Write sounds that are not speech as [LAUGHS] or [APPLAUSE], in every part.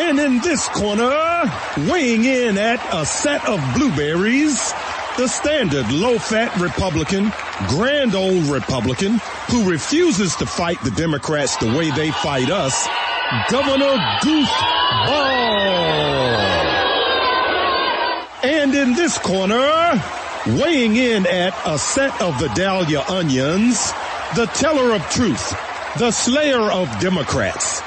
And in this corner, weighing in at a set of blueberries, the standard low-fat Republican, grand old Republican, who refuses to fight the Democrats the way they fight us, Governor Goofball. And in this corner, weighing in at a set of Vidalia onions, the teller of truth, the slayer of Democrats,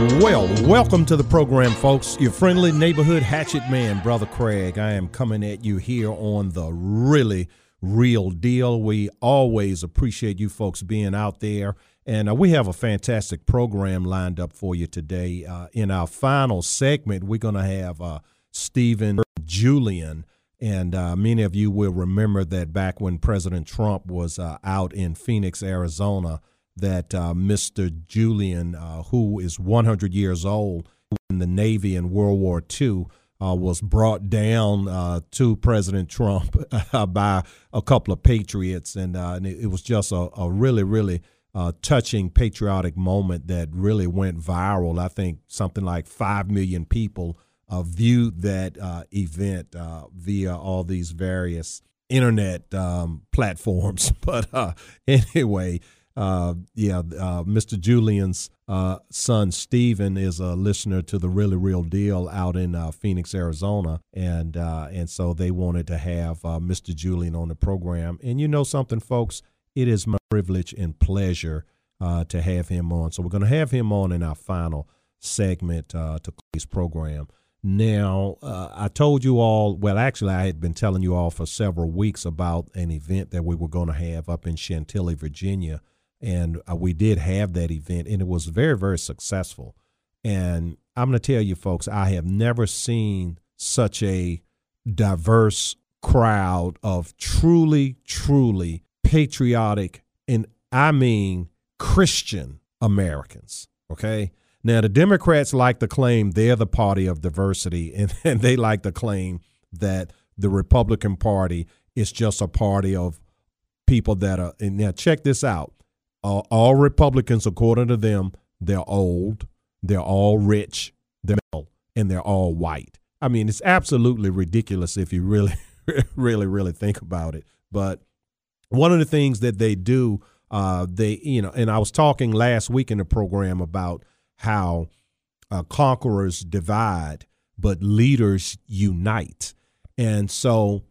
Well, welcome to the program, folks. Your friendly neighborhood hatchet man, Brother Craig. I am coming at you here on the really real deal. We always appreciate you folks being out there. And uh, we have a fantastic program lined up for you today. Uh, in our final segment, we're going to have uh, Steven Julian. And uh, many of you will remember that back when President Trump was uh, out in Phoenix, Arizona, that uh, Mr. Julian, uh, who is 100 years old in the Navy in World War II, uh, was brought down uh, to President Trump [LAUGHS] by a couple of patriots, and, uh, and it, was just a, a really, really uh, touching patriotic moment that really went viral. I think something like five million people viewed that event via all these various internet um, platforms. [LAUGHS] But anyway. Uh, yeah, uh, Mr. Julian's uh, son Steven is a listener to the Really Real Deal out in uh, Phoenix, Arizona, and uh, and so they wanted to have uh, Mr. Julian on the program. And you know something, folks, it is my privilege and pleasure to have him on. So we're going to have him on in our final segment to this program. Now, I told you all, well, actually, I had been telling you all for several weeks about an event that we were going to have up in Chantilly, Virginia, and uh, we did have that event, and it was very, very successful. And I'm going to tell you, folks, I have never seen such a diverse crowd of truly, truly patriotic, and I mean Christian Americans. Okay. Now, the Democrats like to claim they're the party of diversity, [LAUGHS] and, and they like to claim that the Republican Party is just a party of people that are. And now, check this out all, all Republicans, according to them, they're old, they're all rich, they're male, and they're all white. I mean, it's absolutely ridiculous if you really, [LAUGHS] really, really think about it. But one of the things that they do, uh, they, you know, and I was talking last week in the program about how uh, conquerors divide, but leaders unite. And so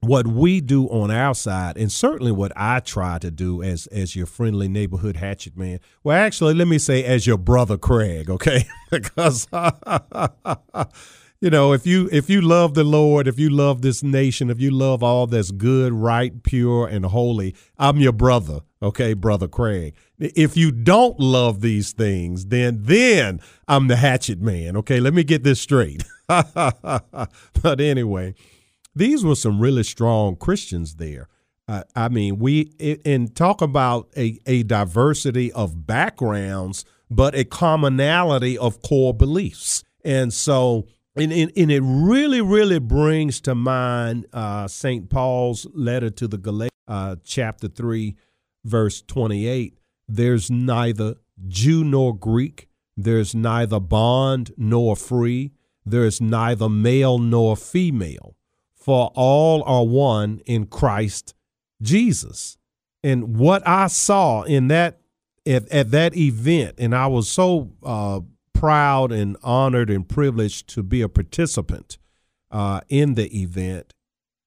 what we do on our side, and certainly what I try to do as as your friendly neighborhood hatchet man. Well, actually, let me say as your brother Craig, okay? [LAUGHS] because [LAUGHS] you know, if you if you love the Lord, if you love this nation, if you love all that's good, right, pure, and holy, I'm your brother, okay, brother Craig. If you don't love these things, then then I'm the hatchet man, okay? Let me get this straight. [LAUGHS] but anyway these were some really strong Christians there. Uh, I mean, we and talk about a, a diversity of backgrounds, but a commonality of core beliefs. And so, and, and, and it really, really brings to mind uh, St. Paul's letter to the Galatians, uh, chapter 3, verse 28. There's neither Jew nor Greek, there's neither bond nor free, there's neither male nor female for all are one in Christ Jesus. And what I saw in that at, at that event, and I was so uh, proud and honored and privileged to be a participant uh, in the event.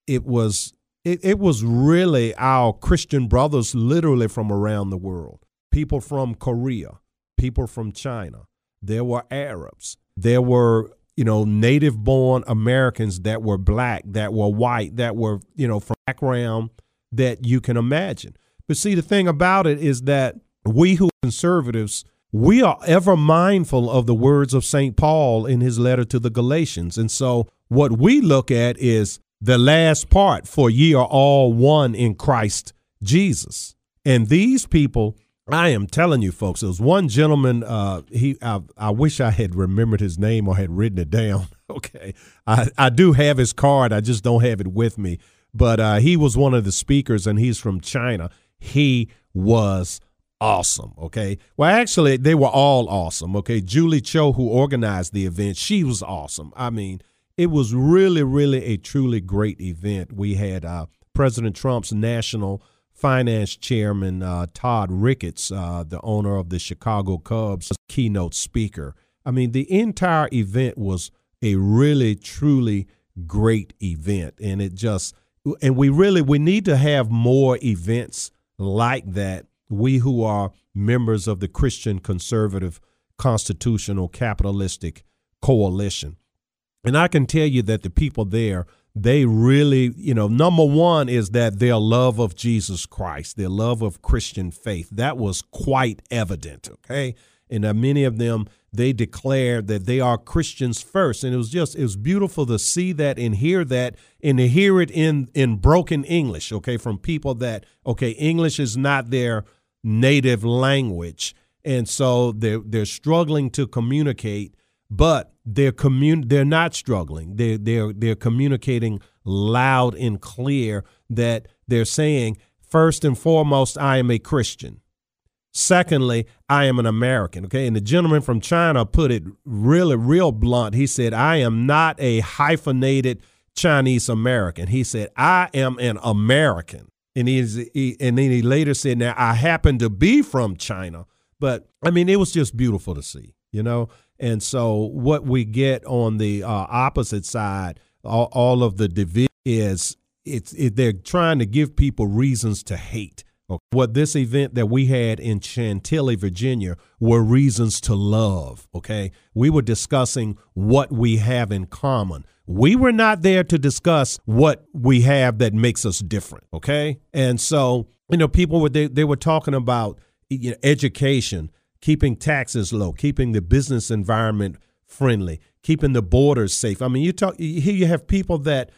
It was it, it was really our Christian brothers, literally from around the world. People from Korea, people from China. There were Arabs. There were you know, native born Americans that were black, that were white, that were, you know, from background that you can imagine. But see, the thing about it is that we who are conservatives, we are ever mindful of the words of St. Paul in his letter to the Galatians. And so what we look at is the last part for ye are all one in Christ Jesus. And these people I am telling you, folks. There was one gentleman. Uh, he, I, I wish I had remembered his name or had written it down. [LAUGHS] okay, I, I do have his card. I just don't have it with me. But uh, he was one of the speakers, and he's from China. He was awesome. Okay. Well, actually, they were all awesome. Okay. Julie Cho, who organized the event, she was awesome. I mean, it was really, really a truly great event. We had uh, President Trump's national finance chairman, uh, Todd Ricketts, uh, the owner of the Chicago Cubs, keynote speaker. I mean, the entire event was a really, truly great event. And it just, and we really, we need to have more events like that. We who are members of the Christian conservative constitutional capitalistic coalition. And I can tell you that the people there, they really, you know, number one is that their love of Jesus Christ, their love of Christian faith, that was quite evident, okay? And uh, many of them, they declared that they are Christians first. And it was just, it was beautiful to see that and hear that and to hear it in, in broken English, okay, from people that, okay, English is not their native language. And so they're, they're struggling to communicate but they're commun- they're not struggling. They they're they're communicating loud and clear that they're saying first and foremost I am a Christian. Secondly, I am an American. Okay. And the gentleman from China put it really, real blunt. He said, I am not a hyphenated Chinese American. He said, I am an American. And, he, and then he later said, Now, I happen to be from China. But I mean, it was just beautiful to see, you know? And so what we get on the uh, opposite side, all, all, of the division is it's it, they're trying to give people reasons to hate. What this event that we had in Chantilly, Virginia, were reasons to love. Okay, we were discussing what we have in common. We were not there to discuss what we have that makes us different. Okay, and so you know, people were they, they were talking about you know, education keeping taxes low, keeping the business environment friendly, keeping the borders safe. I mean, you talk here. You have people that,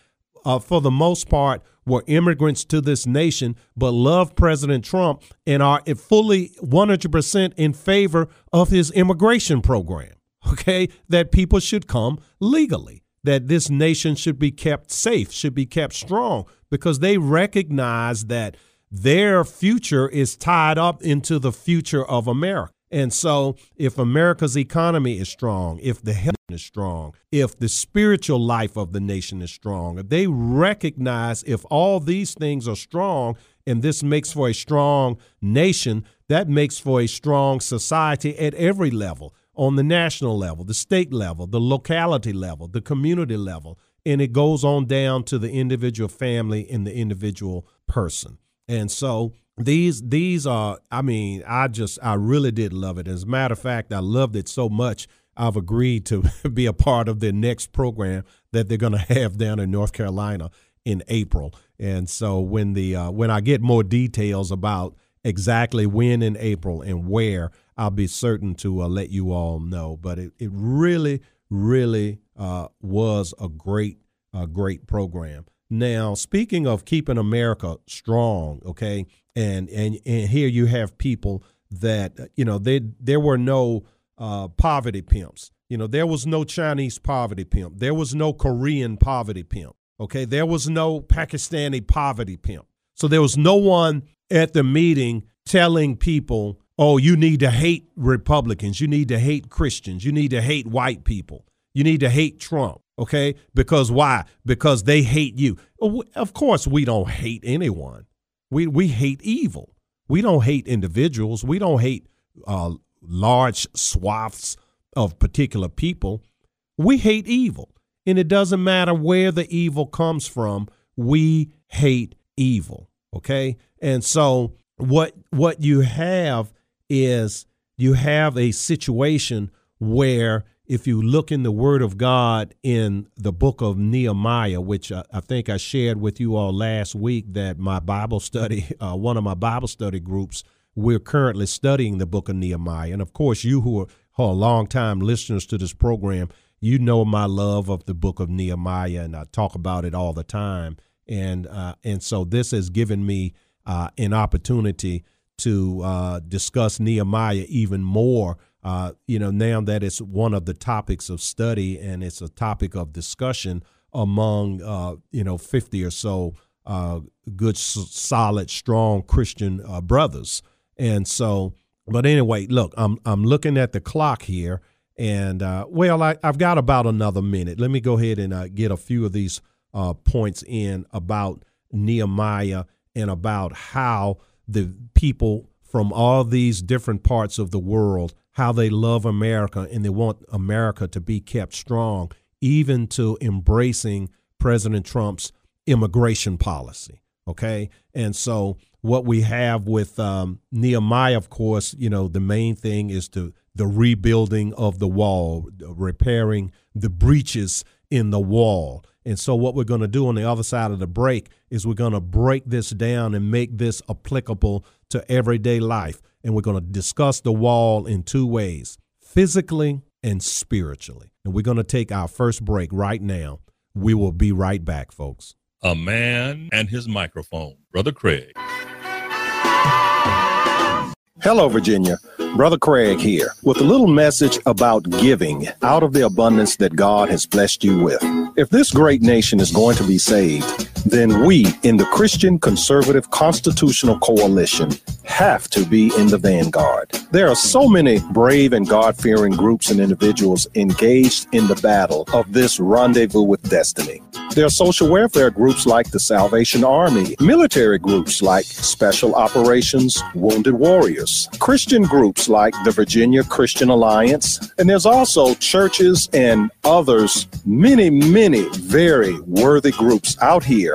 uh, for the most part, were immigrants to this nation, but love President Trump and are fully 100% in favor of his immigration program. [LAUGHS] Okay, that people should come legally, that this nation should be kept safe, should be kept strong, because they recognize that their future is tied up into the future of America. And so, if America's economy is strong, if the health is strong, if the spiritual life of the nation is strong, if they recognize if all these things are strong and this makes for a strong nation, that makes for a strong society at every level on the national level, the state level, the locality level, the community level. And it goes on down to the individual family and the individual person. And so, these these are i mean i just i really did love it. As a matter of fact i loved it so much i've agreed to [LAUGHS] be a part of the next program that they're going to have down in north carolina in april. And so when the uh, when i get more details about exactly when in april and where i'll be certain to uh, let you all know. But it, it really really uh, was a great a great program. Now, speaking of keeping America strong, okay, and and and here you have people that you know they there were no uh, poverty pimps. You know, there was no Chinese poverty pimp. There was no Korean poverty pimp. Okay, there was no Pakistani poverty pimp. So there was no one at the meeting telling people, "Oh, you need to hate Republicans. You need to hate Christians. You need to hate white people. You need to hate Trump." Okay, because why? Because they hate you. Of course, we don't hate anyone. We we hate evil. We don't hate individuals. We don't hate uh, large swaths of particular people. We hate evil, and it doesn't matter where the evil comes from. We hate evil. Okay, and so what what you have is you have a situation where if you look in the Word of God in the book of Nehemiah, which I, I think I shared with you all last week, that my Bible study, [LAUGHS] uh, one of my Bible study groups, we're currently studying the book of Nehemiah. And of course, you who are, who are long-time listeners to this program, you know my love of the book of Nehemiah, and I talk about it all the time. And uh, and so this has given me uh, an opportunity to uh, discuss Nehemiah even more uh, you know, now that it's one of the topics of study and it's a topic of discussion among, uh, you know, 50 or so uh, good, solid, strong Christian uh, brothers. And so, but anyway, look, I'm I'm looking at the clock here, and uh, well, I, I've got about another minute. Let me go ahead and get a few of these points in about Nehemiah and about how the people from all these different parts of the world how they love America and they want America to be kept strong, even to embracing President Trump's immigration policy. Okay. And so, what we have with um, Nehemiah, of course, you know, the main thing is to the rebuilding of the wall, repairing the breaches in the wall. And so, what we're going to do on the other side of the break is we're going to break this down and make this applicable to everyday life. And we're going to discuss the wall in two ways physically and spiritually. And we're going to take our first break right now. We will be right back, folks. A man and his microphone. Brother Craig. Hello, Virginia. Brother Craig here with a little message about giving out of the abundance that God has blessed you with. If this great nation is going to be saved, then we in the Christian Conservative Constitutional Coalition have to be in the vanguard. There are so many brave and God fearing groups and individuals engaged in the battle of this rendezvous with destiny. There are social welfare groups like the Salvation Army, military groups like Special Operations Wounded Warriors, Christian groups like the Virginia Christian Alliance, and there's also churches and others, many, many very worthy groups out here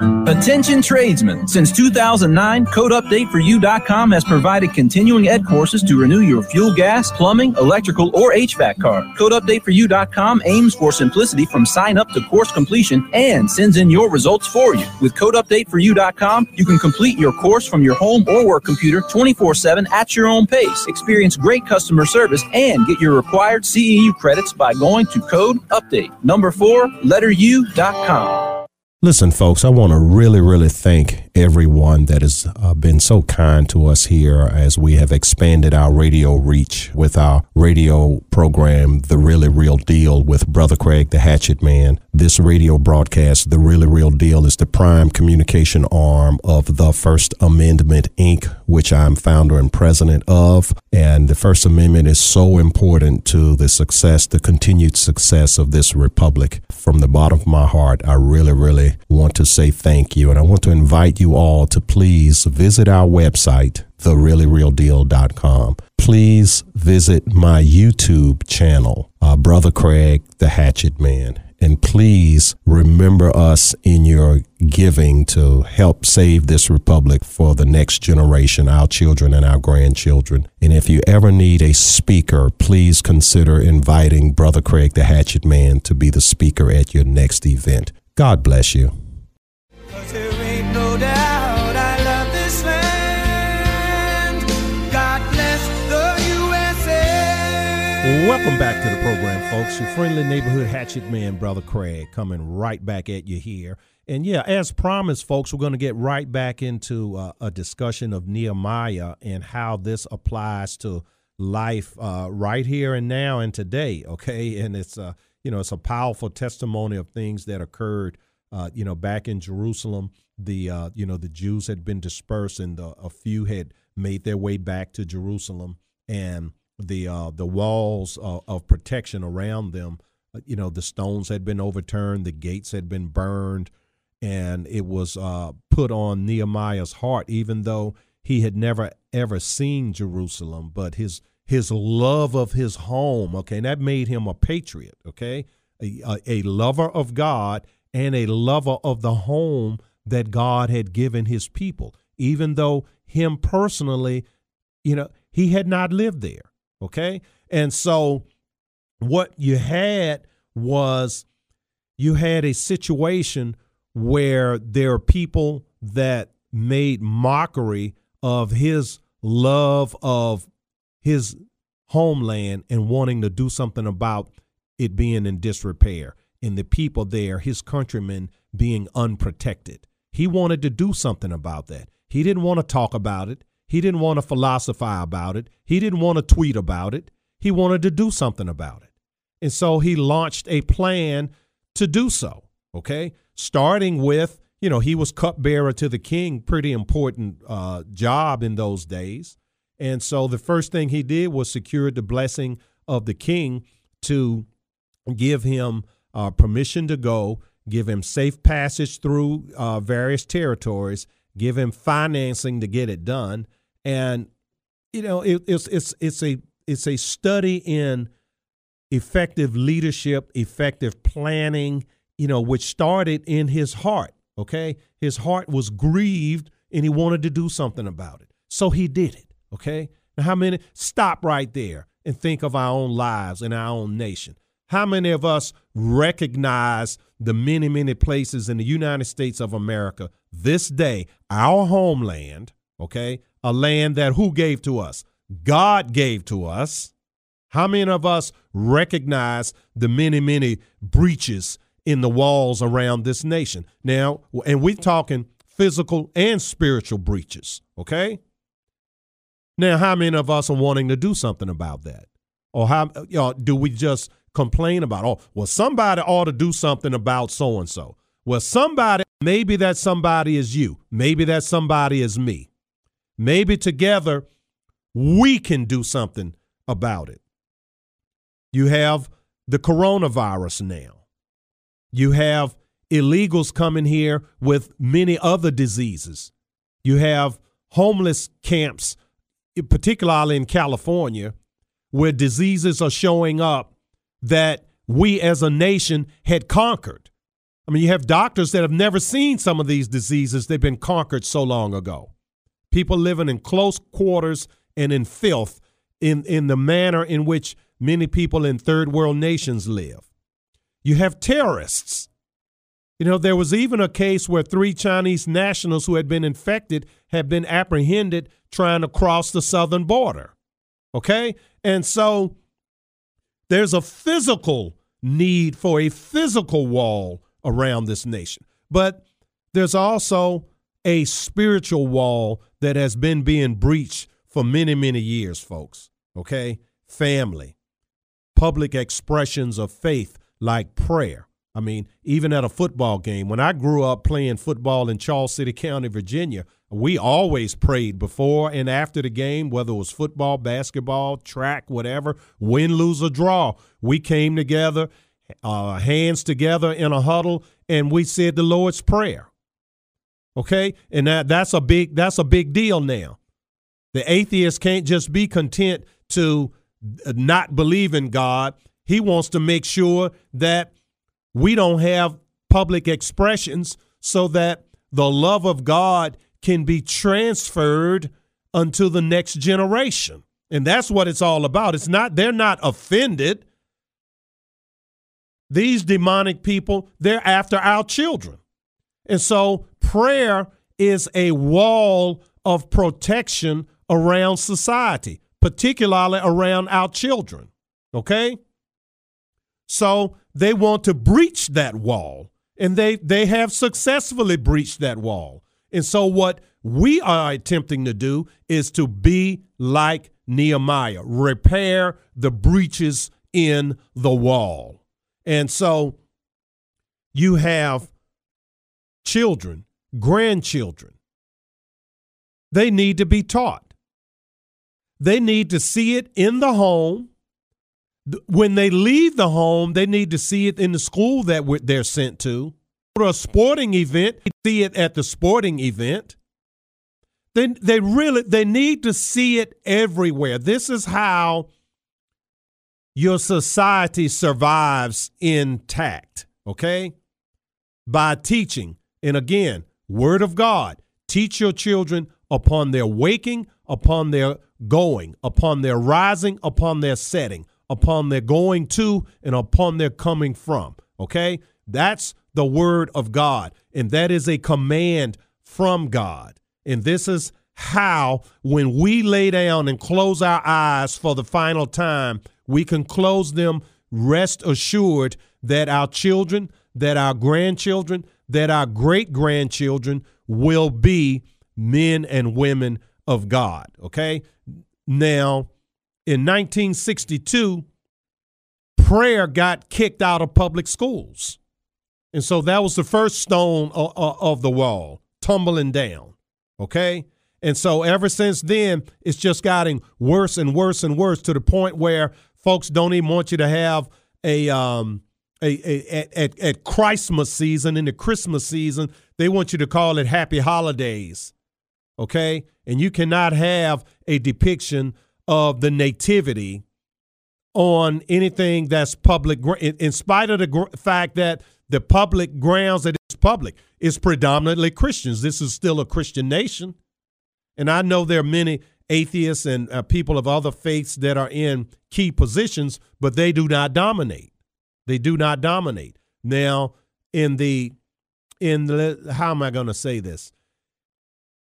Attention tradesmen. Since 2009, CodeUpdateForYou.com has provided continuing ed courses to renew your fuel gas, plumbing, electrical, or HVAC card. CodeUpdateForYou.com aims for simplicity from sign up to course completion and sends in your results for you. With CodeUpdateForYou.com, you can complete your course from your home or work computer 24 7 at your own pace, experience great customer service, and get your required CEU credits by going to Code Update, number 4, letter U.com. Listen, folks, I want to really, really thank everyone that has uh, been so kind to us here as we have expanded our radio reach with our radio program, The Really Real Deal, with Brother Craig, the Hatchet Man. This radio broadcast, The Really Real Deal, is the prime communication arm of the First Amendment, Inc., which I'm founder and president of. And the First Amendment is so important to the success, the continued success of this republic. From the bottom of my heart, I really, really want to say thank you. And I want to invite you all to please visit our website, thereallyrealdeal.com. Please visit my YouTube channel, uh, Brother Craig, the Hatchet Man. And please remember us in your giving to help save this republic for the next generation, our children and our grandchildren. And if you ever need a speaker, please consider inviting Brother Craig, the Hatchet Man, to be the speaker at your next event. God bless you. Welcome back to the program, folks. Your friendly neighborhood hatchet man, Brother Craig, coming right back at you here. And yeah, as promised, folks, we're going to get right back into uh, a discussion of Nehemiah and how this applies to life uh, right here and now and today. Okay, [LAUGHS] and it's uh, you know, it's a powerful testimony of things that occurred, uh, you know, back in Jerusalem. The, uh, you know, the Jews had been dispersed and the, a few had made their way back to Jerusalem. And the, uh, the walls of, of protection around them, uh, you know, the stones had been overturned, the gates had been burned, and it was uh, put on Nehemiah's heart, even though he had never ever seen Jerusalem, but his his love of his home, okay, and that made him a patriot, okay, a, a, lover of God and a lover of the home that God had given his people, even though him personally, you know, he had not lived there, okay? And so what you had was you had a situation where there are people that made mockery of his love of his homeland and wanting to do something about it being in disrepair. And the people there, his countrymen, being unprotected. He wanted to do something about that. He didn't want to talk about it. He didn't want to philosophize about it. He didn't want to tweet about it. He wanted to do something about it. And so he launched a plan to do so, okay? Starting with, you know, he was cupbearer to the king, pretty important uh, job in those days. And so the first thing he did was secure the blessing of the king to give him uh, permission to go, give him safe passage through uh, various territories, give him financing to get it done, and you know it, it's it's it's a it's a study in effective leadership, effective planning. You know, which started in his heart. Okay, his heart was grieved, and he wanted to do something about it, so he did it. Okay, now how many? Stop right there and think of our own lives and our own nation. How many of us recognize the many, many places in the United States of America this day, our homeland, okay, a land that who gave to us? God gave to us. How many of us recognize the many, many breaches in the walls around this nation? Now, and we're talking physical and spiritual breaches, okay? Now, how many of us are wanting to do something about that? Or how you know, do we just complain about, oh, well, somebody ought to do something about so and so. Well, somebody, maybe that somebody is you. Maybe that somebody is me. Maybe together we can do something about it. You have the coronavirus now. You have illegals coming here with many other diseases. You have homeless camps, particularly in California, where diseases are showing up that we as a nation had conquered. I mean, you have doctors that have never seen some of these diseases, they've been conquered so long ago. People living in close quarters and in filth in, in the manner in which many people in third world nations live. You have terrorists. You know, there was even a case where three Chinese nationals who had been infected had been apprehended trying to cross the southern border. Okay? And so there's a physical need for a physical wall around this nation. But there's also a spiritual wall that has been being breached for many, many years, folks. Okay? Family, public expressions of faith like prayer. I mean, even at a football game, when I grew up playing football in Charles City County, Virginia, we always prayed before and after the game, whether it was football, basketball, track, whatever, win, lose, or draw. We came together, uh, hands together in a huddle, and we said the Lord's Prayer. Okay, and that that's a big that's a big deal now. The atheist can't just be content to uh, not believe in God. He wants to make sure that we don't have public expressions so that the love of God can be transferred unto the next generation. And that's what it's all about. It's not, they're not offended. These demonic people, they're after our children. And so prayer is a wall of protection around society, particularly around our children. Okay? So they want to breach that wall, and they, they have successfully breached that wall. And so, what we are attempting to do is to be like Nehemiah, repair the breaches in the wall. And so, you have children, grandchildren. They need to be taught. They need to see it in the home. When they leave the home, they need to see it in the school that they're sent to to a sporting event, see it at the sporting event. They, they really they need to see it everywhere. This is how your society survives intact, okay? By teaching. And again, word of God. Teach your children upon their waking, upon their going, upon their rising, upon their setting, upon their going to, and upon their coming from. Okay? That's the word of God. And that is a command from God. And this is how, when we lay down and close our eyes for the final time, we can close them, rest assured that our children, that our grandchildren, that our great grandchildren will be men and women of God. Okay. Now, in 1962, prayer got kicked out of public schools. And so that was the first stone of the wall tumbling down. Okay. And so ever since then, it's just gotten worse and worse and worse to the point where folks don't even want you to have a um a, a at, at Christmas season in the Christmas season, they want you to call it happy holidays. Okay? And you cannot have a depiction of the nativity on anything that's public in spite of the fact that the public grounds that it's public is predominantly Christians. This is still a Christian nation. And I know there are many atheists and uh, people of other faiths that are in key positions, but they do not dominate. They do not dominate. Now, in the in the how am I going to say this?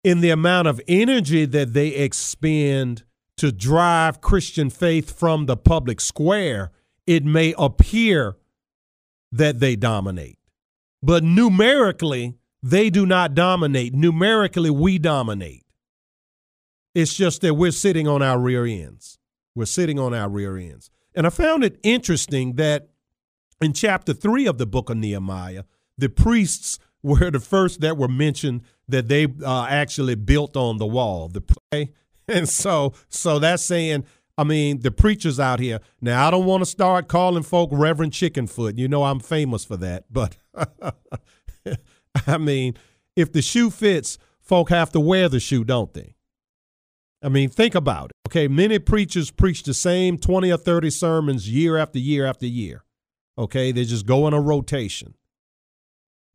In the amount of energy that they expend to drive Christian faith from the public square, it may appear that they dominate. But numerically, they do not dominate. Numerically, we dominate. It's just that we're sitting on our rear ends. We're sitting on our rear ends. And I found it interesting that in chapter three of the book of Nehemiah, the priests were the first that were mentioned that they uh, actually built on the wall. The [LAUGHS] and so so that's saying, I mean, the preachers out here. Now I don't want to start calling folk Reverend Chickenfoot. You know I'm famous for that, but [LAUGHS] I mean, if the shoe fits, folk have to wear the shoe, don't they? I mean, think about it. Okay, many preachers preach the same 20 or 30 sermons year after year after year. Okay, they just go in a rotation.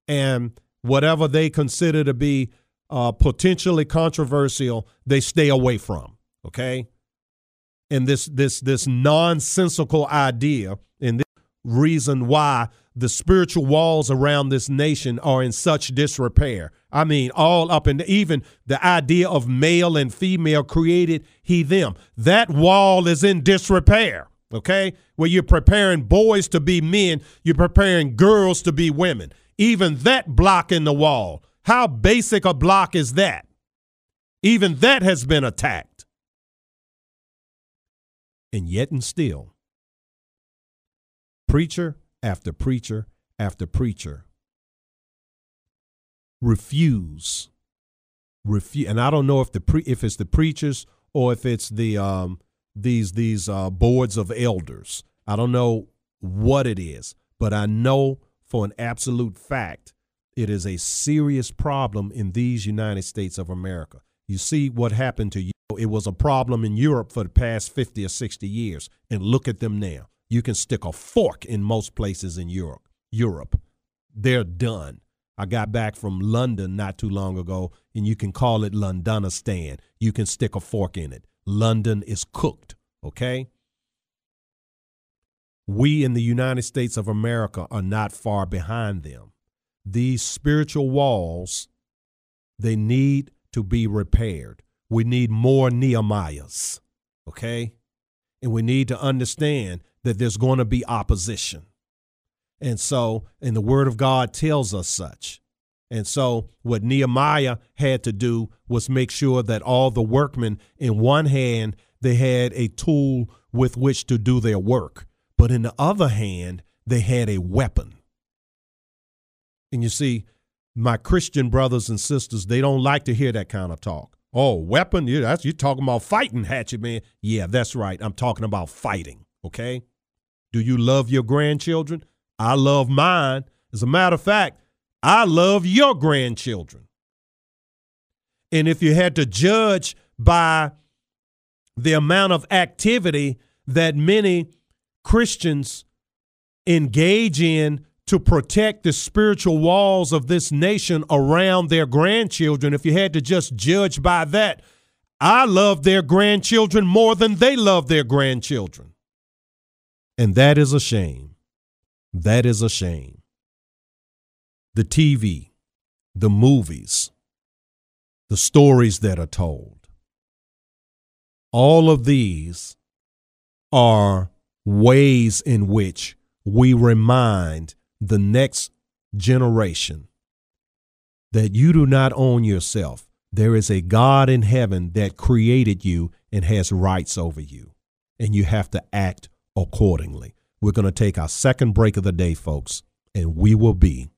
And whatever they consider to be uh, potentially controversial, they stay away from. Okay? And this this this nonsensical idea and this reason why the spiritual walls around this nation are in such disrepair. I mean, all up and even the idea of male and female created he them. That wall is in disrepair, okay? Where you're preparing boys to be men, you're preparing girls to be women. Even that block in the wall. How basic a block is that? Even that has been attacked. And yet and still, preacher after preacher after preacher refuse refuse and I don't know if the pre, if it's the preachers or if it's the um these these uh, boards of elders. I don't know what it is, but I know for an absolute fact it is a serious problem in these United States of America. You see what happened to you. It was a problem in Europe for the past 50 or 60 years and look at them now. You can stick a fork in most places in Europe. Europe. They're done. I got back from London not too long ago, and you can call it Londonistan. You can stick a fork in it. London is cooked, okay? We in the United States of America are not far behind them. These spiritual walls, they need to be repaired. We need more Nehemiahs, okay? And we need to understand that there's going to be opposition. And so, and the word of God tells us such. And so, what Nehemiah had to do was make sure that all the workmen, in one hand, they had a tool with which to do their work, but in the other hand, they had a weapon. And you see, my Christian brothers and sisters, they don't like to hear that kind of talk. Oh, weapon? Yeah, that's you talking about fighting, Hatchet Man. Yeah, that's right. I'm talking about fighting. Okay. Do you love your grandchildren? I love mine. As a matter of fact, I love your grandchildren. And if you had to judge by the amount of activity that many Christians engage in to protect the spiritual walls of this nation around their grandchildren, if you had to just judge by that, I love their grandchildren more than they love their grandchildren. And that is a shame. That is a shame. The TV, the movies, the stories that are told, all of these are ways in which we remind the next generation that you do not own yourself. There is a God in heaven that created you and has rights over you, and you have to act accordingly. We're going to take our second break of the day, folks, and we will be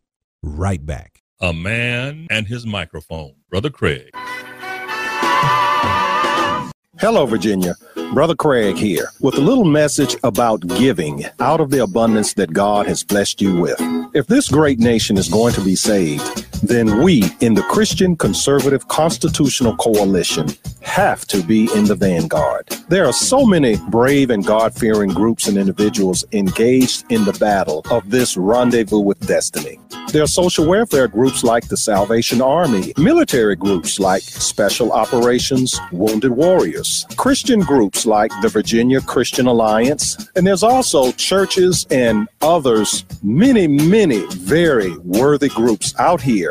right back. A man and his microphone. Brother Craig. Hello, Virginia. Brother Craig here with a little message about giving out of the abundance that God has blessed you with. If this great nation is going to be saved, then we in the Christian Conservative Constitutional Coalition have to be in the vanguard. There are so many brave and God fearing groups and individuals engaged in the battle of this rendezvous with destiny. There are social welfare groups like the Salvation Army, military groups like Special Operations Wounded Warriors, Christian groups like the Virginia Christian Alliance, and there's also churches and others, many, many very worthy groups out here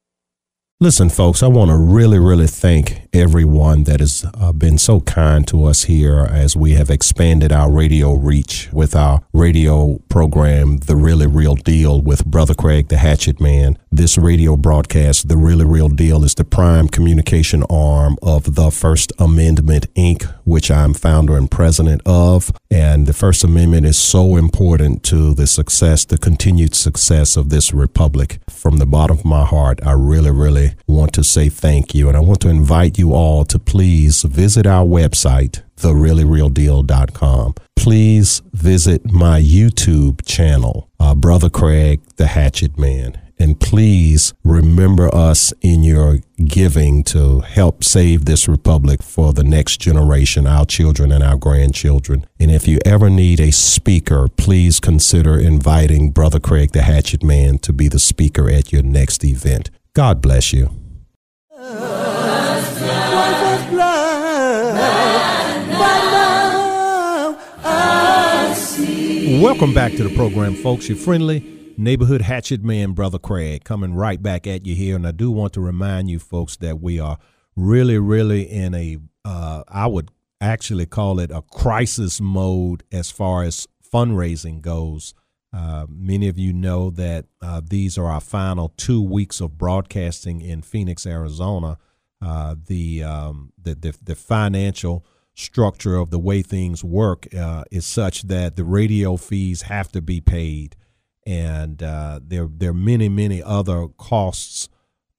Listen, folks, I want to really, really thank everyone that has uh, been so kind to us here as we have expanded our radio reach with our radio program, The Really Real Deal, with Brother Craig, the Hatchet Man. This radio broadcast, The Really Real Deal, is the prime communication arm of the First Amendment, Inc., which I'm founder and president of. And the First Amendment is so important to the success, the continued success of this republic. From the bottom of my heart, I really, really want to say thank you. And I want to invite you all to please visit our website, thereallyrealdeal.com. Please visit my YouTube channel, uh, Brother Craig, the Hatchet Man. And please remember us in your giving to help save this republic for the next generation, our children and our grandchildren. And if you ever need a speaker, please consider inviting Brother Craig the Hatchet Man to be the speaker at your next event. God bless you. Welcome back to the program, folks. Your friendly neighborhood hatchet man, Brother Craig, coming right back at you here. And I do want to remind you, folks, that we are really, really in a, uh, I would actually call it a crisis mode as far as fundraising goes. Uh, many of you know that uh, these are our final two weeks of broadcasting in Phoenix, Arizona. Uh, the, um, the, the the financial structure of the way things work uh, is such that the radio fees have to be paid, and uh, there there are many many other costs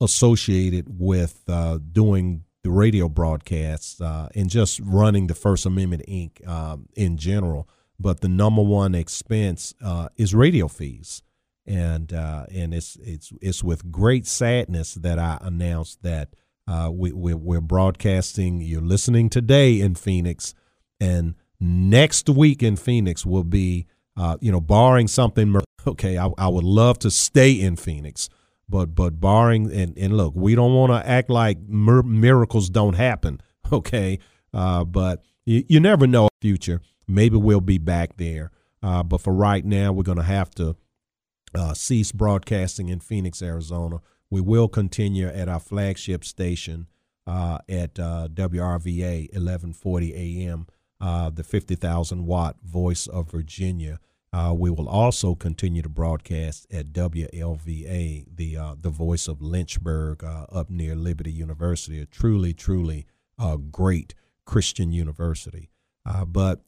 associated with uh, doing the radio broadcasts and just running the First Amendment Inc. Um, in general. But the number one expense uh, is radio fees, and uh, and it's it's it's with great sadness that I announced that uh, we, we're, we're broadcasting. You're listening today in Phoenix, and next week in Phoenix will be, uh, you know, barring something. Okay, I, I would love to stay in Phoenix, but but barring and and look, we don't want to act like mir- miracles don't happen. [LAUGHS] Okay, uh, but you, you never know future. Maybe we'll be back there. Uh, but for right now, we're going to have to uh, cease broadcasting in Phoenix, Arizona. We will continue at our flagship station uh, at uh, WRVA 1140 AM, uh, the 50,000 watt voice of Virginia. Uh, we will also continue to broadcast at WLVA, the the voice of Lynchburg, up near Liberty University, a truly, truly great Christian university. but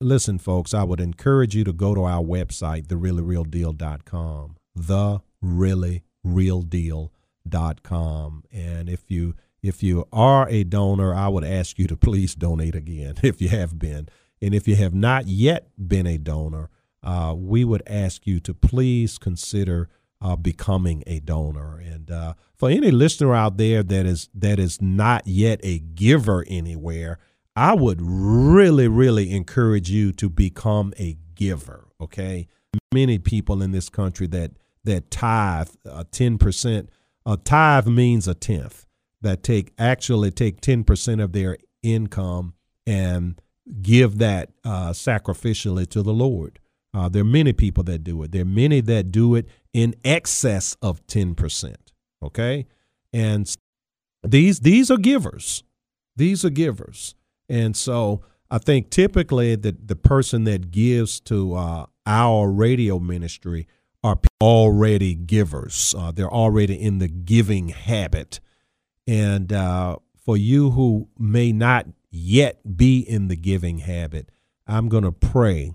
listen, folks, I would encourage you to go to our website, thereallyrealdeal.com, thereallyrealdeal.com. And if you if you are a donor, I would ask you to please donate again [LAUGHS] if you have been. And if you have not yet been a donor, uh, we would ask you to please consider uh, becoming a donor. And uh, for any listener out there that is that is not yet a giver anywhere, I would really, really encourage you to become a giver. Okay, many people in this country that that tithe ten percent. A tithe means a tenth. That take actually take ten percent of their income and give that uh, sacrificially to the Lord. Uh, there are many people that do it. There are many that do it in excess of 10%. Okay? And these these are givers. These are givers. And so I think typically the, the person that gives to uh, our radio ministry are already givers. Uh, they're already in the giving habit. And uh, for you who may not yet be in the giving habit, I'm going to pray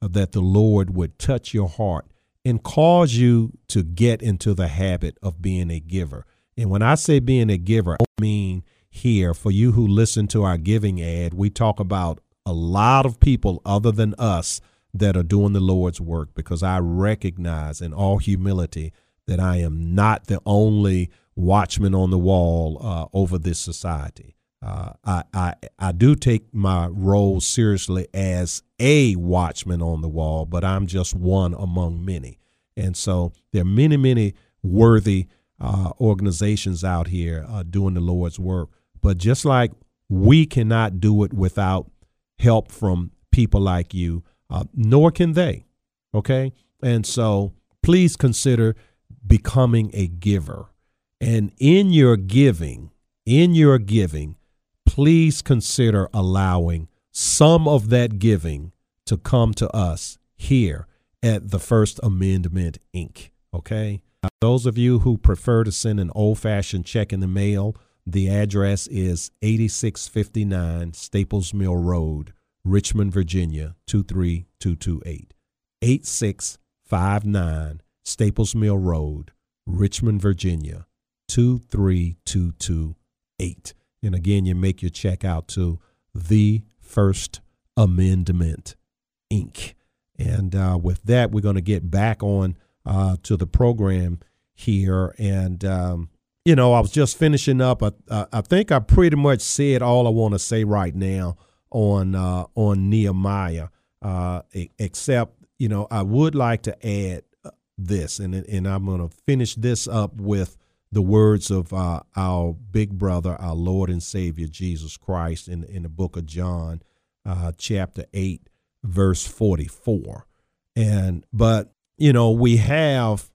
that the Lord would touch your heart and cause you to get into the habit of being a giver. And when I say being a giver, I mean here for you who listen to our giving ad, we talk about a lot of people other than us that are doing the Lord's work because I recognize in all humility that I am not the only watchman on the wall uh, over this society. Uh, I, I I do take my role seriously as a watchman on the wall, but I'm just one among many. And so there are many, many worthy uh, organizations out here uh, doing the Lord's work. But just like we cannot do it without help from people like you, uh, nor can they. Okay? And so please consider becoming a giver. And in your giving, in your giving, please consider allowing some of that giving to come to us here at the First Amendment Inc. Okay? Those of you who prefer to send an old fashioned check in the mail, the address is 8659 Staples Mill Road, Richmond, Virginia 23228. 8659 Staples Mill Road, Richmond, Virginia 23228. And again, you make your check out to the First Amendment Inc. And uh, with that, we're going to get back on uh, to the program here. And, um, you know, I was just finishing up. I, I think I pretty much said all I want to say right now on uh, on Nehemiah, uh, except, you know, I would like to add uh, this, and, and I'm going to finish this up with the words of uh, our big brother, our Lord and Savior Jesus Christ in, in the book of John, uh, chapter 8, verse 44. And, but you know, we have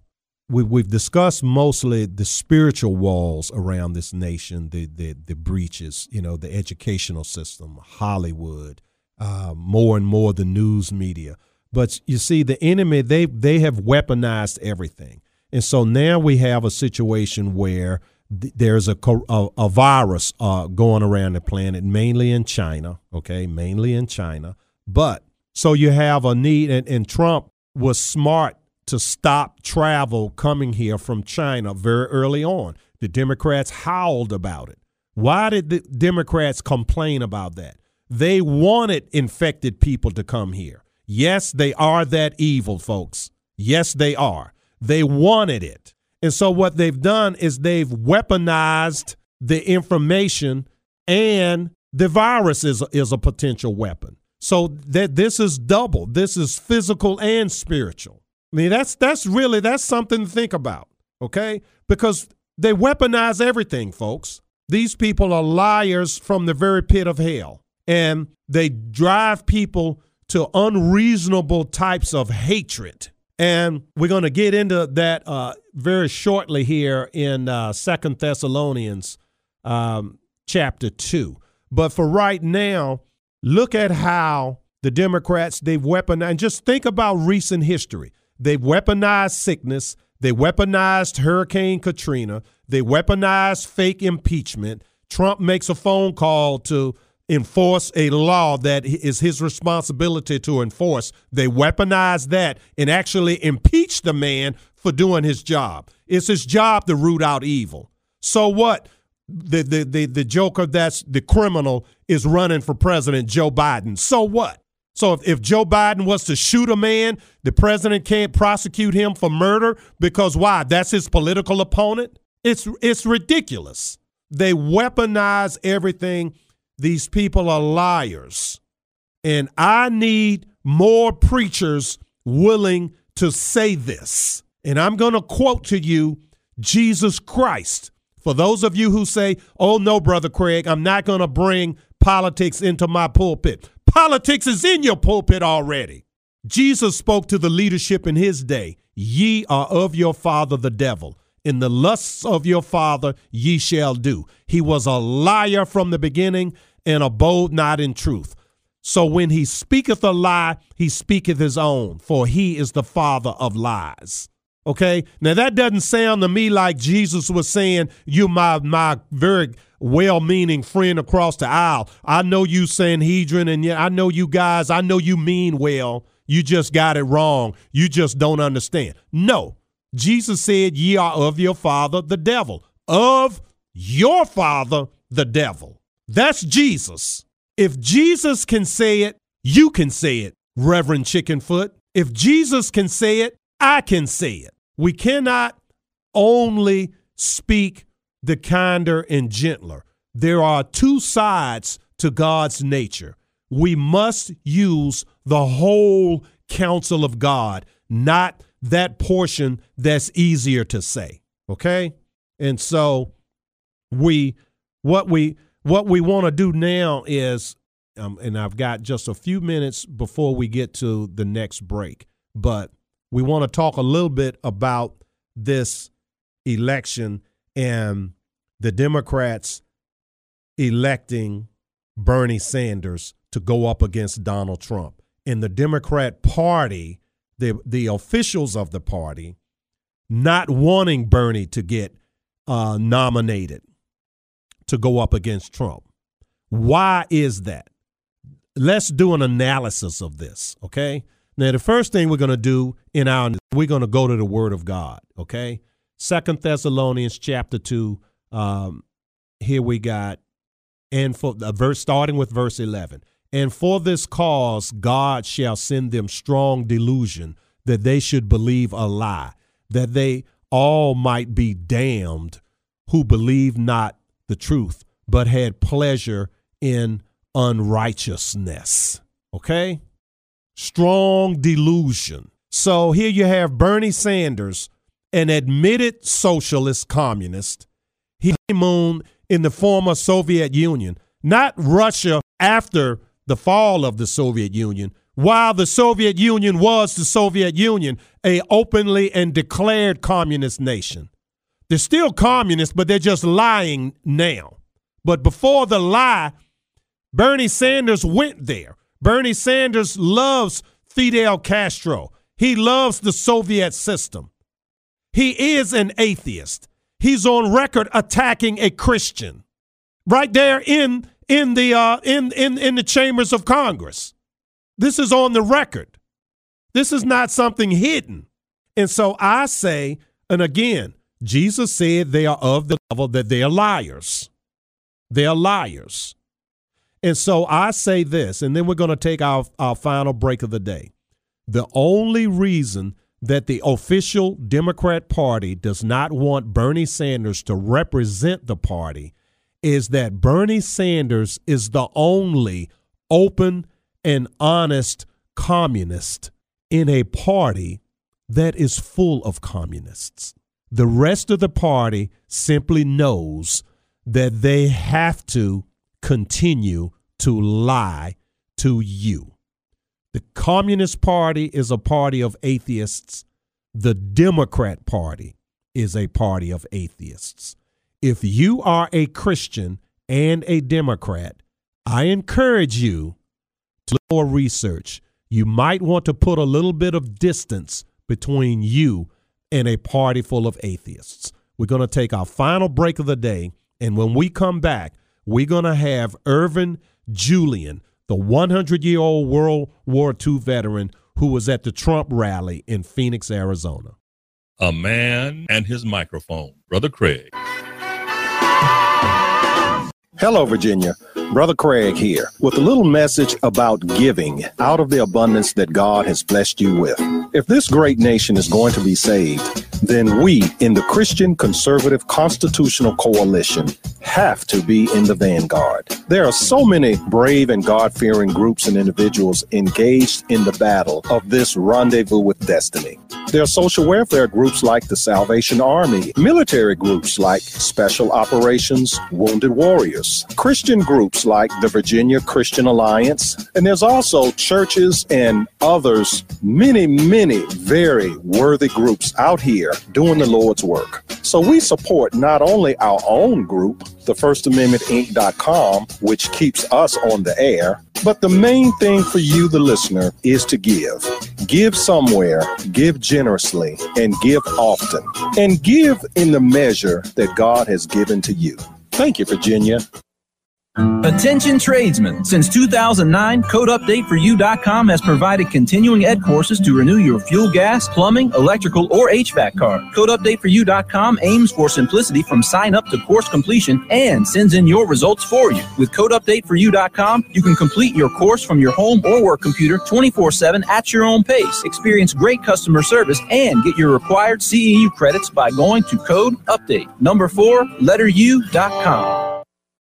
we, we've discussed mostly the spiritual walls around this nation, the the, the breaches, you know, the educational system, Hollywood, uh, more and more the news media. But you see, the enemy they they have weaponized everything, and so now we have a situation where th- there's a, a, a virus uh, going around the planet, mainly in China. Okay, mainly in China, but so you have a need, and, and Trump was smart to stop travel coming here from China very early on. The Democrats howled about it. Why did the Democrats complain about that? They wanted infected people to come here. Yes, they are that evil, folks. Yes, they are. They wanted it. And so what they've done is they've weaponized the information and the virus is, is a potential weapon. So that this is double. This is physical and spiritual. I mean, that's that's really that's something to think about, okay? Because they weaponize everything, folks. These people are liars from the very pit of hell. And they drive people to unreasonable types of hatred. And we're going to get into that uh, very shortly here in uh, Second Thessalonians um, chapter 2. But for right now, Look at how the Democrats, they've weaponized, and just think about recent history. They've weaponized sickness, they weaponized Hurricane Katrina, they weaponized fake impeachment. Trump makes a phone call to enforce a law that is his responsibility to enforce. They weaponize that and actually impeach the man for doing his job. It's his job to root out evil. So what? the, the, the, the joker that's the criminal is running for president, Joe Biden. So what? So if, if Joe Biden was to shoot a man, the president can't prosecute him for murder because why? That's his political opponent? It's it's ridiculous. They weaponize everything. These people are liars. And I need more preachers willing to say this. And I'm going to quote to you Jesus Christ for those of you who say, oh, no, Brother Craig, I'm not going to bring politics into my pulpit. Politics is in your pulpit already. Jesus spoke to the leadership in his day Ye are of your father the devil. In the lusts of your father ye shall do. He was a liar from the beginning and abode not in truth. So when he speaketh a lie, he speaketh his own, for he is the father of lies. Okay? Now that doesn't sound to me like Jesus was saying, You my my very well-meaning friend across the aisle. I know you Sanhedrin, and yeah, I know you guys, I know you mean well. You just got it wrong. You just don't understand. No. Jesus said, Ye are of your father, the devil. Of your father, the devil. That's Jesus. If Jesus can say it, you can say it, Reverend Chickenfoot. If Jesus can say it, I can say it. We cannot only speak the kinder and gentler. There are two sides to God's nature. We must use the whole counsel of God, not that portion that's easier to say. Okay? And so we what we what we want to do now is um, and I've got just a few minutes before we get to the next break, but we want to talk a little bit about this election and the Democrats electing Bernie Sanders to go up against Donald Trump. And the Democrat Party, the the officials of the party, not wanting Bernie to get uh, nominated to go up against Trump. Why is that? Let's do an analysis of this, okay? Now, the first thing we're going to do in our we're going to go to the Word of God. Okay, Second Thessalonians chapter two. Um, here we got, and for the verse starting with verse eleven. And for this cause, God shall send them strong delusion that they should believe a lie, that they all might be damned who believe not the truth, but had pleasure in unrighteousness. Okay? strong delusion. So here you have Bernie Sanders, an admitted socialist communist. He moon in the former Soviet Union, not Russia after the fall of the Soviet Union, while the Soviet Union was the Soviet Union, a openly and declared communist nation. They're still communists, but they're just lying now. But before the lie, Bernie Sanders went there. Bernie Sanders loves Fidel Castro. He loves the Soviet system. He is an atheist. He's on record attacking a Christian right there in in the uh, in in in the chambers of Congress. This is on the record. This is not something hidden. And so I say, and again, Jesus said they are of the devil, that they are liars. They are liars. And so I say this, and then we're going to take our, our final break of the day. The only reason that the official Democrat Party does not want Bernie Sanders to represent the party is that Bernie Sanders is the only open and honest communist in a party that is full of communists. The rest of the party simply knows that they have to continue to lie to you. The Communist Party is a party of atheists. The Democrat Party is a party of atheists. If you are a Christian and a Democrat, I encourage you to do more research. You might want to put a little bit of distance between you and a party full of atheists. We're going to take our final break of the day. And when we come back, we're going to have Ervin Julian, the 100 year old World War II veteran who was at the Trump rally in Phoenix, Arizona. A man and his microphone. Brother Craig. Hello, Virginia. Brother Craig here with a little message about giving out of the abundance that God has blessed you with. If this great nation is going to be saved, then we in the Christian Conservative Constitutional Coalition have to be in the vanguard. There are so many brave and God fearing groups and individuals engaged in the battle of this rendezvous with destiny. There are social welfare groups like the Salvation Army, military groups like Special Operations Wounded Warriors, Christian groups like the Virginia Christian Alliance, and there's also churches and others, many, many very worthy groups out here doing the Lord's work. So we support not only our own group, the First Amendment Inc.com, which keeps us on the air, but the main thing for you, the listener, is to give. Give somewhere, give generously, and give often. And give in the measure that God has given to you. Thank you, Virginia. Attention tradesmen. Since 2009, CodeUpdateForYou.com has provided continuing ed courses to renew your fuel gas, plumbing, electrical, or HVAC card. CodeUpdateForYou.com aims for simplicity from sign up to course completion and sends in your results for you. With CodeUpdateForYou.com, you can complete your course from your home or work computer 24 7 at your own pace, experience great customer service, and get your required CEU credits by going to Code Update. Number 4, letter letteru.com.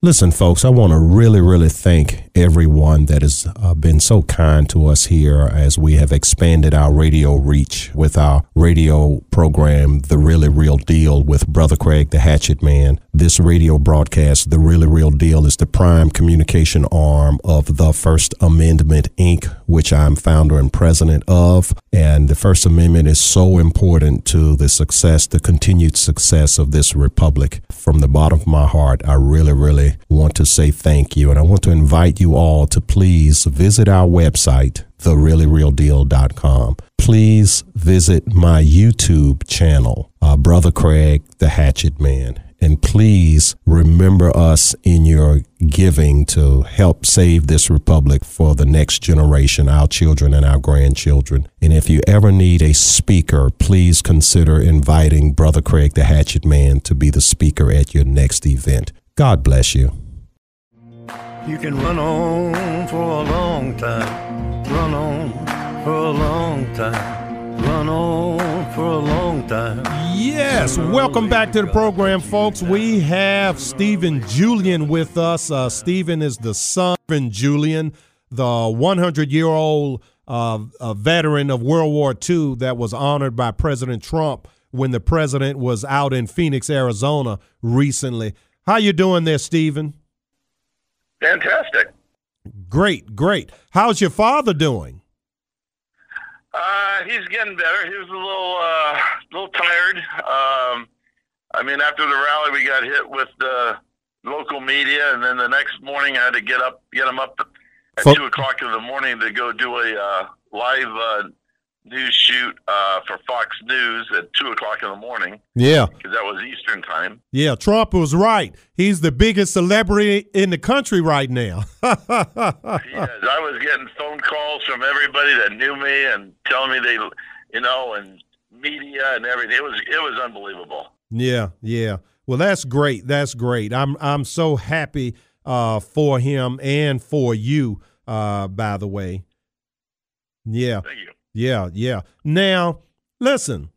Listen, folks, I want to really, really thank everyone that has uh, been so kind to us here as we have expanded our radio reach with our radio program, The Really Real Deal, with Brother Craig, the Hatchet Man. This radio broadcast, The Really Real Deal, is the prime communication arm of the First Amendment, Inc., which I'm founder and president of. And the First Amendment is so important to the success, the continued success of this republic. From the bottom of my heart, I really, really want to say thank you. And I want to invite you all to please visit our website, thereallyrealdeal.com. Please visit my YouTube channel, uh, Brother Craig, the Hatchet Man. And please remember us in your giving to help save this republic for the next generation, our children and our grandchildren. And if you ever need a speaker, please consider inviting Brother Craig, the Hatchet Man, to be the speaker at your next event. God bless you. You can run on for a long time, run on for a long time, run on for a long time. Yes, welcome back to the program, folks. We have Steven Julian with us. Uh, Steven is the son of Julian, the 100 year old uh, veteran of World War II that was honored by President Trump when the president was out in Phoenix, Arizona recently. How you doing there, Steven? Fantastic. Great, great. How's your father doing? Uh, he's getting better. He was a little, uh, little tired. Um, I mean, after the rally, we got hit with the local media, and then the next morning, I had to get up, get him up at Fo- two o'clock in the morning to go do a uh, live uh, news shoot uh, for Fox News at two o'clock in the morning. Yeah, because that was Eastern time. Yeah, Trump was right. He's the biggest celebrity in the country right now. [LAUGHS] yes, I was getting phone calls from everybody that knew me and telling me they, you know, and media and everything. It was it was unbelievable. Yeah, yeah. Well, that's great. That's great. I'm I'm so happy uh, for him and for you. Uh, by the way. Yeah. Thank you. Yeah, yeah. Now, listen,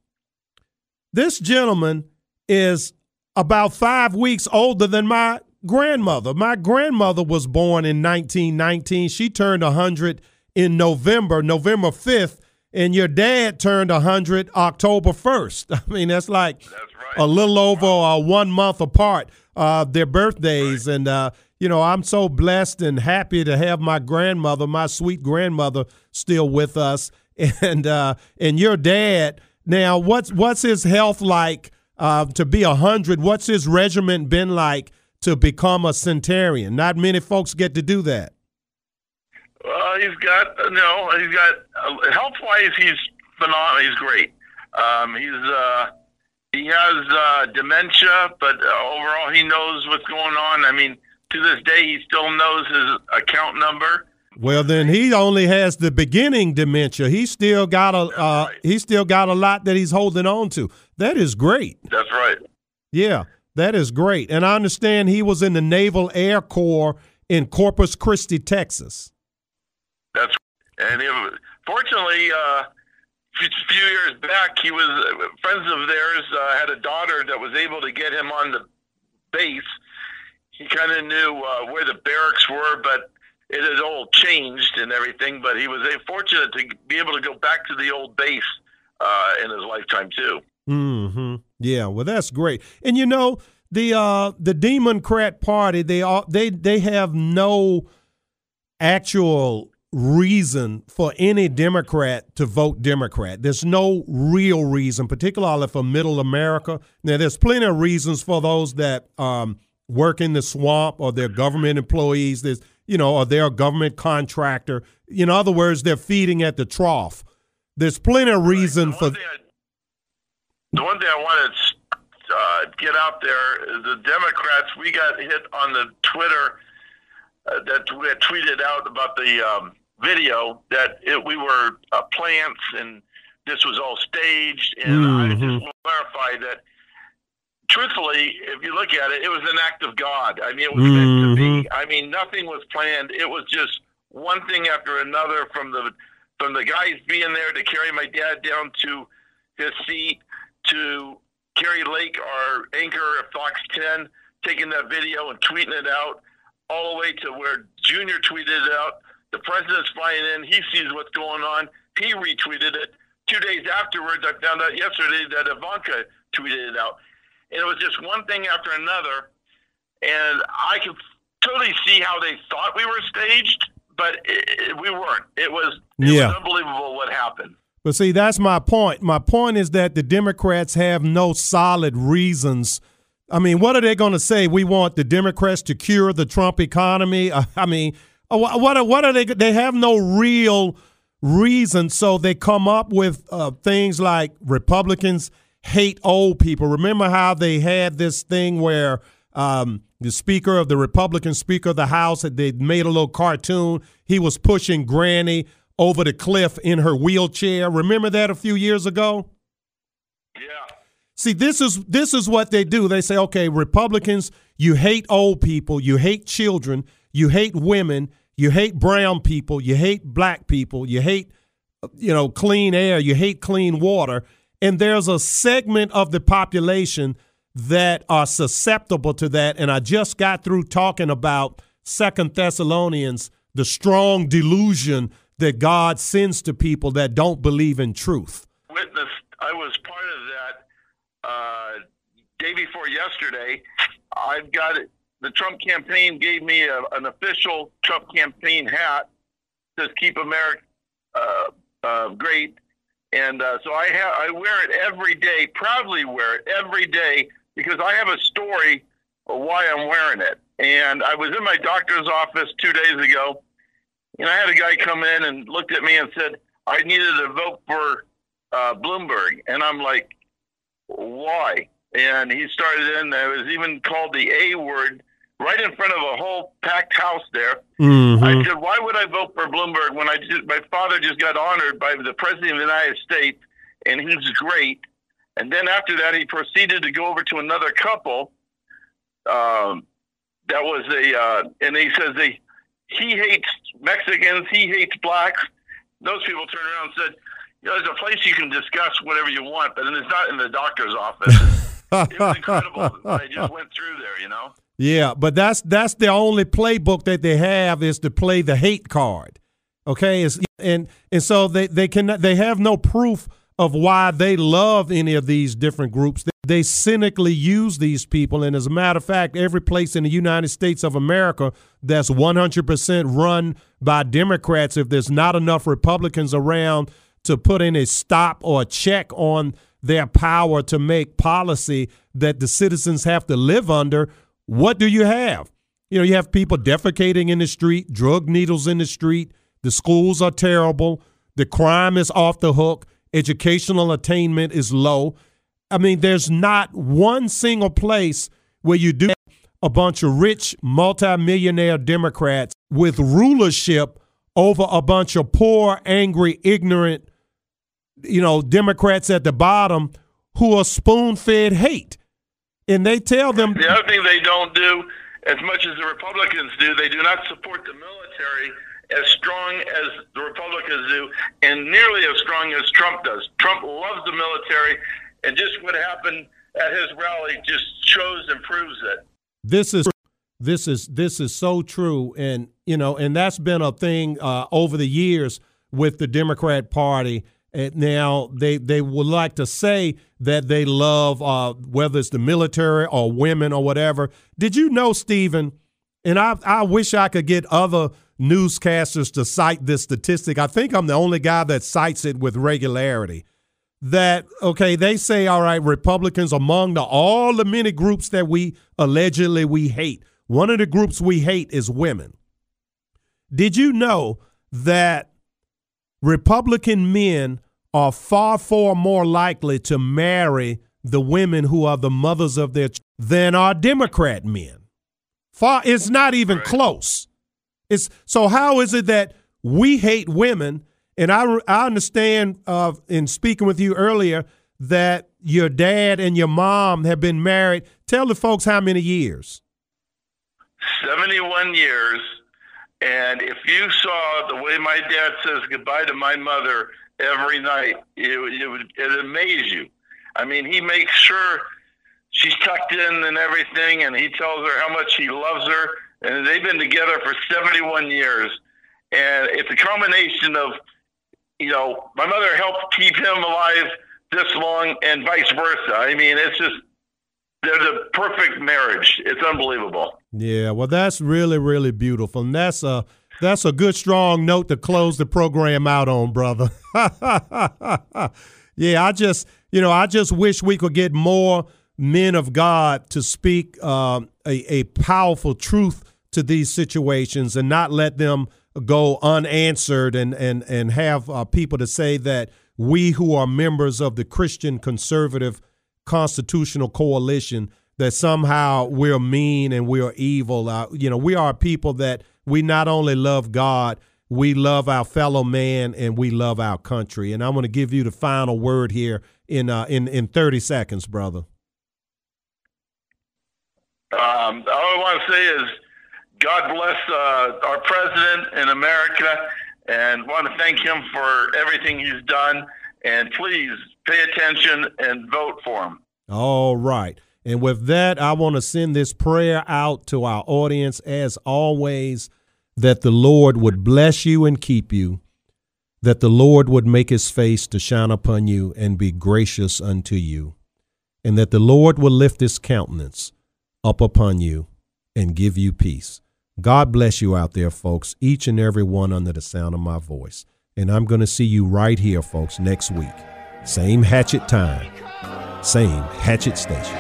this gentleman is about five weeks older than my grandmother. My grandmother was born in 1919. She turned 100 in November, November 5th, and your dad turned 100 October 1st. [LAUGHS] I mean, that's like that's right. a little over uh, one month apart, uh, their birthdays. Right. And, uh, you know, I'm so blessed and happy to have my grandmother, my sweet grandmother, still with us [LAUGHS] and uh, and your dad. Now, what's what's his health like uh, to be a hundred? What's his regimen been like to become a centurion? Not many folks get to do that. Well, he's got no. He's got uh, health wise, he's phenomenal. He's great. Um, he's uh, he has uh, dementia, but uh, overall, he knows what's going on. I mean, to this day, he still knows his account number. Well, then he only has the beginning dementia. He still got a uh, right. he still got a lot that he's holding on to. That is great. That's right. Yeah, that is great. And I understand he was in the Naval Air Corps in Corpus Christi, Texas. That's and it was, fortunately, uh, a few years back, he was uh, friends of theirs uh, had a daughter that was able to get him on the base. He kind of knew uh, where the barracks were, but it had all changed and everything, but he was fortunate to be able to go back to the old base uh, in his lifetime too. Hmm. Yeah. Well, that's great. And you know the uh, the Democrat Party they all they they have no actual reason for any Democrat to vote Democrat. There's no real reason, particularly for Middle America. Now, there's plenty of reasons for those that um, work in the swamp or they're government employees. There's you know, or they're a government contractor. In other words, they're feeding at the trough. There's plenty of reason the for. I, the one thing I wanted to uh, get out there the Democrats. We got hit on the Twitter uh, that we had tweeted out about the um, video that it, we were uh, plants and this was all staged. And mm-hmm. I just clarify that truthfully, if you look at it, it was an act of God. I mean, it was mm-hmm. meant to be. Mm-hmm. I mean, nothing was planned. It was just one thing after another from the from the guys being there to carry my dad down to his seat to Kari Lake, our anchor of Fox 10, taking that video and tweeting it out, all the way to where Junior tweeted it out. The president's flying in. He sees what's going on. He retweeted it. Two days afterwards, I found out yesterday that Ivanka tweeted it out and it was just one thing after another. And I could totally see how they thought we were staged, but it, it, we weren't. It was it yeah. was unbelievable what happened. But see, that's my point. My point is that the Democrats have no solid reasons. I mean, what are they going to say? We want the Democrats to cure the Trump economy. [LAUGHS] I mean, uh, what what are they? They have no real reason, so they come up with uh, things like Republicans hate old people. Remember how they had this thing where um, the Speaker of the Republican Speaker of the House they made a little cartoon. He was pushing Granny over the cliff in her wheelchair. Remember that a few years ago? Yeah. See, this is this is what they do. They say, okay, Republicans, you hate old people, you hate children, you hate women, you hate brown people, you hate black people, you hate you know clean air, you hate clean water and there's a segment of the population that are susceptible to that. And I just got through talking about Second Thessalonians, the strong delusion that God sends to people that don't believe in truth. Witness, I was part of that uh, day before yesterday. I've got it. The Trump campaign gave me a, an official Trump campaign hat. Says "Keep America uh, uh, Great," and uh, so I have I wear it every day. Proudly wear it every day because I have a story of why I'm wearing it. And I was in my doctor's office two days ago, and I had a guy come in and looked at me and said I needed to vote for uh, Bloomberg, and I'm like, why? And he started in. It was even called the A word right in front of a whole packed house there. Mm-hmm. I said, "Why would I vote for Bloomberg when I just, my father just got honored by the president of the United States, and he's great." And then after that, he proceeded to go over to another couple. Um, that was a, uh, and he says they, he hates Mexicans, he hates blacks. Those people turned around and said, "You know, there's a place you can discuss whatever you want, but it's not in the doctor's office." [LAUGHS] it was incredible. I just went through there, you know. Yeah, but that's that's the only playbook that they have is to play the hate card. Okay, it's, and and so they they can they have no proof of why they love any of these different groups. They, cynically use these people, and as a matter of fact, every place in the United States of America that's 100% run by Democrats, if there's not enough Republicans around to put in a stop or a check on their power to make policy that the citizens have to live under what do you have? You know, you have people defecating in the street, drug needles in the street. The schools are terrible. The crime is off the hook. Educational attainment is low. I mean, there's not one single place where you do a bunch of rich multimillionaire Democrats with rulership over a bunch of poor, angry, ignorant, you know, Democrats at the bottom who are spoon fed hate and they tell them the other thing they don't do as much as the Republicans do. They do not support the military as strong as the Republicans do, and nearly as strong as Trump does. Trump loves the military, and just what happened at his rally just shows and proves it. This is this is this is so true, and you know, and that's been a thing uh, over the years with the Democrat Party And now they they would like to say that they love uh, whether it's the military or women or whatever. Did you know, Steven? And I I wish I could get other newscasters to cite this statistic. I think I'm the only guy that cites it with regularity. That okay, they say all right, Republicans among the all the many groups that we allegedly we hate. One of the groups we hate is women. Did you know that Republican men are far, far more likely to marry the women who are the mothers of their than are Democrat men? Far, it's not even close. It's so. How is it that we hate women? And I, I understand uh, in speaking with you earlier that your dad and your mom have been married. Tell the folks how many years. 71 years. And if you saw the way my dad says goodbye to my mother every night, it, would it amaze you. I mean, he makes sure she's tucked in and everything, and he tells her how much he loves her. And they've been together for 71 years. And it's a combination of, you know, my mother helped keep him alive this long and vice versa. I mean, it's just, they're the perfect marriage. It's unbelievable. Yeah, well, that's really, really beautiful. And that's a, that's a good, strong note to close the program out on, brother. [LAUGHS] yeah, I just, you know, I just wish we could get more men of God to speak uh, a, a powerful truth to these situations and not let them go unanswered and and and have uh, people to say that we who are members of the Christian conservative constitutional coalition that somehow we're mean and we're evil. Uh, you know, we are people that we not only love God, we love our fellow man and we love our country. And I'm going to give you the final word here in uh, in in 30 seconds, brother. Um, all I want to say is God bless uh, our president in America and want to thank him for everything he's done. And please pay attention and vote for him. All right. And with that, I want to send this prayer out to our audience as always that the Lord would bless you and keep you, that the Lord would make his face to shine upon you and be gracious unto you, and that the Lord will lift his countenance up upon you and give you peace. God bless you out there, folks, each and every one under the sound of my voice. And I'm going to see you right here, folks, next week. Same hatchet time, same hatchet station.